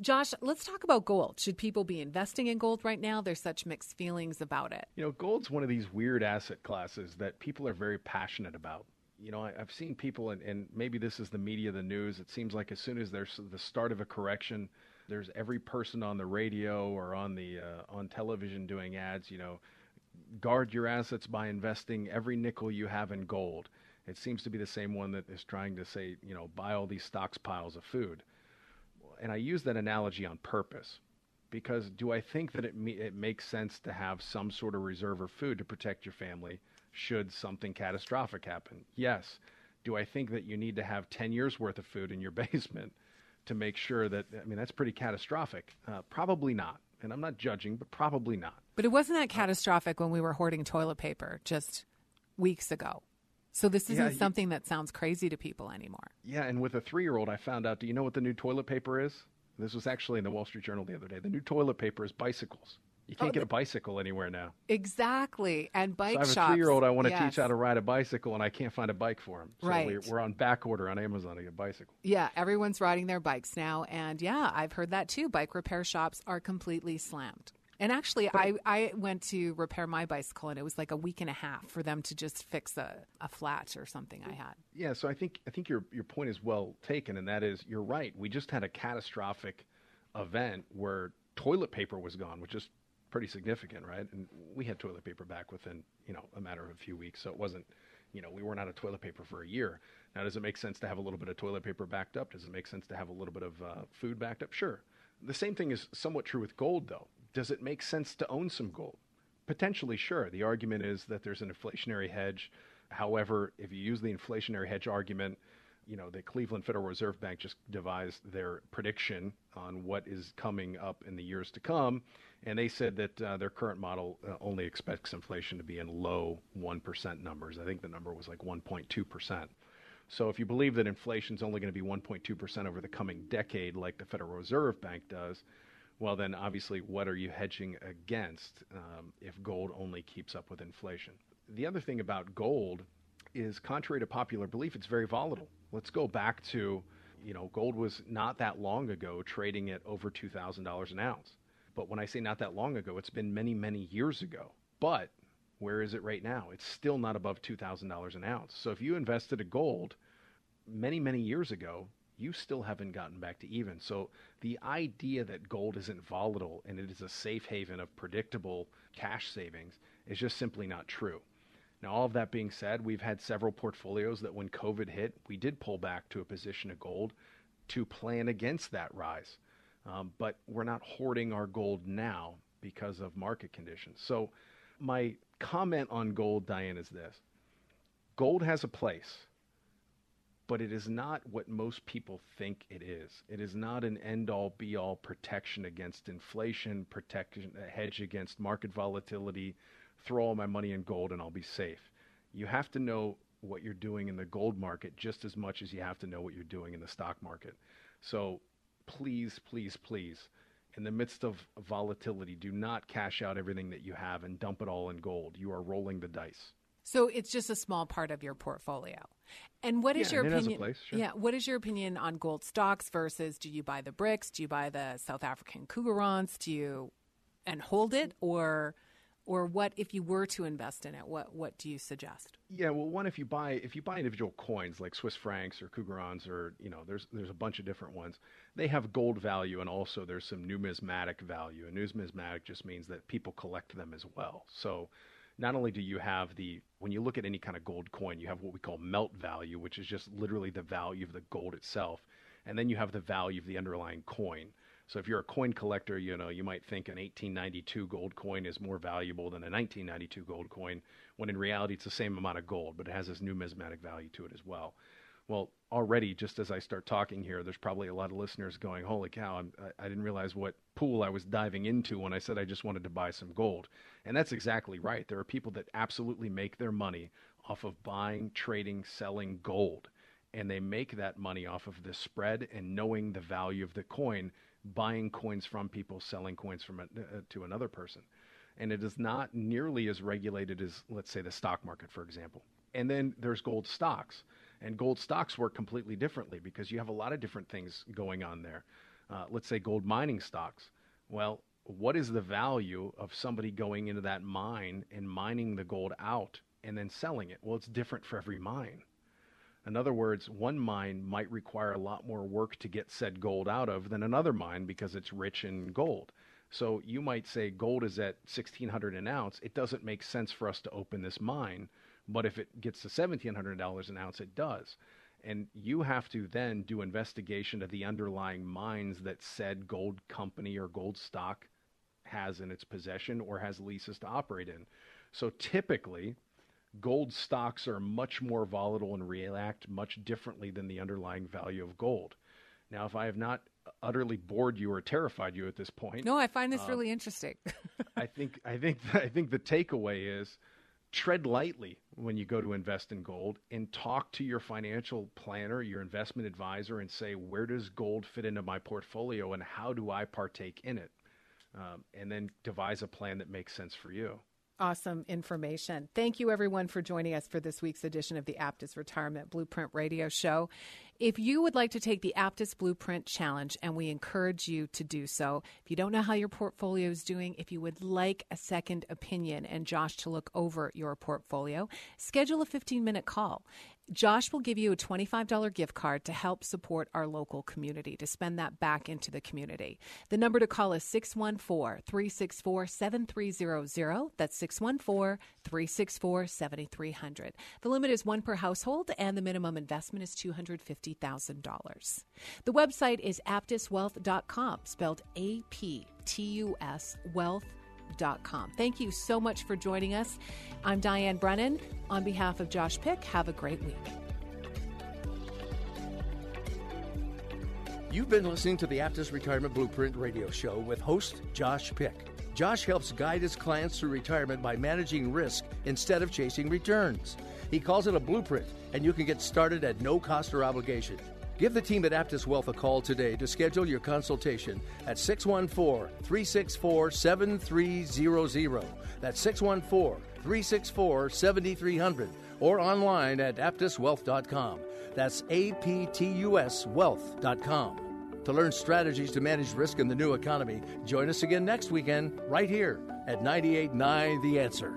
Josh, let's talk about gold. Should people be investing in gold right now? There's such mixed feelings about it. You know, gold's one of these weird asset classes that people are very passionate about you know, I, have seen people, and, and maybe this is the media, the news. It seems like as soon as there's the start of a correction, there's every person on the radio or on the uh, on television doing ads. You know, guard your assets by investing every nickel you have in gold. It seems to be the same one that is trying to say, you know, buy all these stocks piles of food. And I use that analogy on purpose because do I think that it me- it makes sense to have some sort of reserve of food to protect your family? Should something catastrophic happen. Yes. Do I think that you need to have 10 years worth of food in your basement to make sure that, I mean, that's pretty catastrophic? Uh, probably not. And I'm not judging, but probably not. But it wasn't that catastrophic when we were hoarding toilet paper just weeks ago. So this isn't yeah, something that sounds crazy to people anymore. Yeah, and with a three year old, I found out do you know what the new toilet paper is? This was actually in the Wall Street Journal the other day. The new toilet paper is bicycles. You can't oh, get a bicycle anywhere now. Exactly, and bike so I have shops. a three-year-old I want to yes. teach how to ride a bicycle, and I can't find a bike for him. So right. We're, we're on back order on Amazon to get a bicycle. Yeah, everyone's riding their bikes now, and yeah, I've heard that too. Bike repair shops are completely slammed. And actually, I, I went to repair my bicycle, and it was like a week and a half for them to just fix a, a flat or something I had. Yeah, so I think I think your your point is well taken, and that is you're right. We just had a catastrophic event where toilet paper was gone, which is pretty significant, right? And we had toilet paper back within, you know, a matter of a few weeks. So it wasn't, you know, we weren't out of toilet paper for a year. Now, does it make sense to have a little bit of toilet paper backed up? Does it make sense to have a little bit of uh, food backed up? Sure. The same thing is somewhat true with gold, though. Does it make sense to own some gold? Potentially, sure. The argument is that there's an inflationary hedge. However, if you use the inflationary hedge argument, you know, the Cleveland Federal Reserve Bank just devised their prediction on what is coming up in the years to come. And they said that uh, their current model uh, only expects inflation to be in low 1% numbers. I think the number was like 1.2%. So if you believe that inflation is only going to be 1.2% over the coming decade, like the Federal Reserve Bank does, well, then obviously, what are you hedging against um, if gold only keeps up with inflation? The other thing about gold is, contrary to popular belief, it's very volatile. Let's go back to, you know, gold was not that long ago trading at over $2,000 an ounce. But when I say not that long ago, it's been many, many years ago. But where is it right now? It's still not above $2,000 an ounce. So if you invested in gold many, many years ago, you still haven't gotten back to even. So the idea that gold isn't volatile and it is a safe haven of predictable cash savings is just simply not true. Now, all of that being said, we've had several portfolios that when COVID hit, we did pull back to a position of gold to plan against that rise. Um, but we're not hoarding our gold now because of market conditions. So, my comment on gold, Diane, is this gold has a place but it is not what most people think it is. It is not an end all be all protection against inflation, protection, a hedge against market volatility, throw all my money in gold and I'll be safe. You have to know what you're doing in the gold market just as much as you have to know what you're doing in the stock market. So please, please, please, in the midst of volatility, do not cash out everything that you have and dump it all in gold. You are rolling the dice. So it's just a small part of your portfolio. And what is yeah, your opinion? Place, sure. Yeah, what is your opinion on gold stocks versus do you buy the bricks? Do you buy the South African Krugerrands? Do you and hold it or or what if you were to invest in it? What what do you suggest? Yeah, well, one if you buy if you buy individual coins like Swiss francs or Krugerrands or you know there's there's a bunch of different ones. They have gold value and also there's some numismatic value. And numismatic just means that people collect them as well. So not only do you have the when you look at any kind of gold coin, you have what we call melt value, which is just literally the value of the gold itself, and then you have the value of the underlying coin. So if you're a coin collector, you know you might think an 1892 gold coin is more valuable than a 1992 gold coin, when in reality it's the same amount of gold, but it has this numismatic value to it as well. Well, already, just as I start talking here, there's probably a lot of listeners going, Holy cow, I, I didn't realize what pool I was diving into when I said I just wanted to buy some gold. And that's exactly right. There are people that absolutely make their money off of buying, trading, selling gold. And they make that money off of the spread and knowing the value of the coin, buying coins from people, selling coins from a, uh, to another person. And it is not nearly as regulated as, let's say, the stock market, for example. And then there's gold stocks and gold stocks work completely differently because you have a lot of different things going on there. Uh, let's say gold mining stocks. Well, what is the value of somebody going into that mine and mining the gold out and then selling it? Well, it's different for every mine. In other words, one mine might require a lot more work to get said gold out of than another mine because it's rich in gold. So you might say gold is at 1600 an ounce. It doesn't make sense for us to open this mine but if it gets to $1,700 an ounce, it does. And you have to then do investigation of the underlying mines that said gold company or gold stock has in its possession or has leases to operate in. So typically, gold stocks are much more volatile and react much differently than the underlying value of gold. Now, if I have not utterly bored you or terrified you at this point, no, I find this uh, really interesting. I think I think I think the takeaway is tread lightly when you go to invest in gold and talk to your financial planner, your investment advisor, and say, where does gold fit into my portfolio and how do I partake in it? Um, and then devise a plan that makes sense for you. Awesome information. Thank you, everyone, for joining us for this week's edition of the Aptus Retirement Blueprint Radio Show. If you would like to take the Aptus Blueprint Challenge, and we encourage you to do so, if you don't know how your portfolio is doing, if you would like a second opinion and Josh to look over your portfolio, schedule a 15 minute call Josh will give you a $25 gift card to help support our local community, to spend that back into the community. The number to call is 614 364 7300. That's 614 364 7300. The limit is one per household, and the minimum investment is $250,000. The website is aptuswealth.com, spelled A P T U S Thank you so much for joining us. I'm Diane Brennan. On behalf of Josh Pick, have a great week. You've been listening to the Aptus Retirement Blueprint radio show with host Josh Pick. Josh helps guide his clients through retirement by managing risk instead of chasing returns. He calls it a blueprint, and you can get started at no cost or obligation. Give the team at Aptus Wealth a call today to schedule your consultation at 614 364 7300. That's 614 364 7300 or online at aptuswealth.com. That's A P T U S wealth.com. To learn strategies to manage risk in the new economy, join us again next weekend right here at 989 The Answer.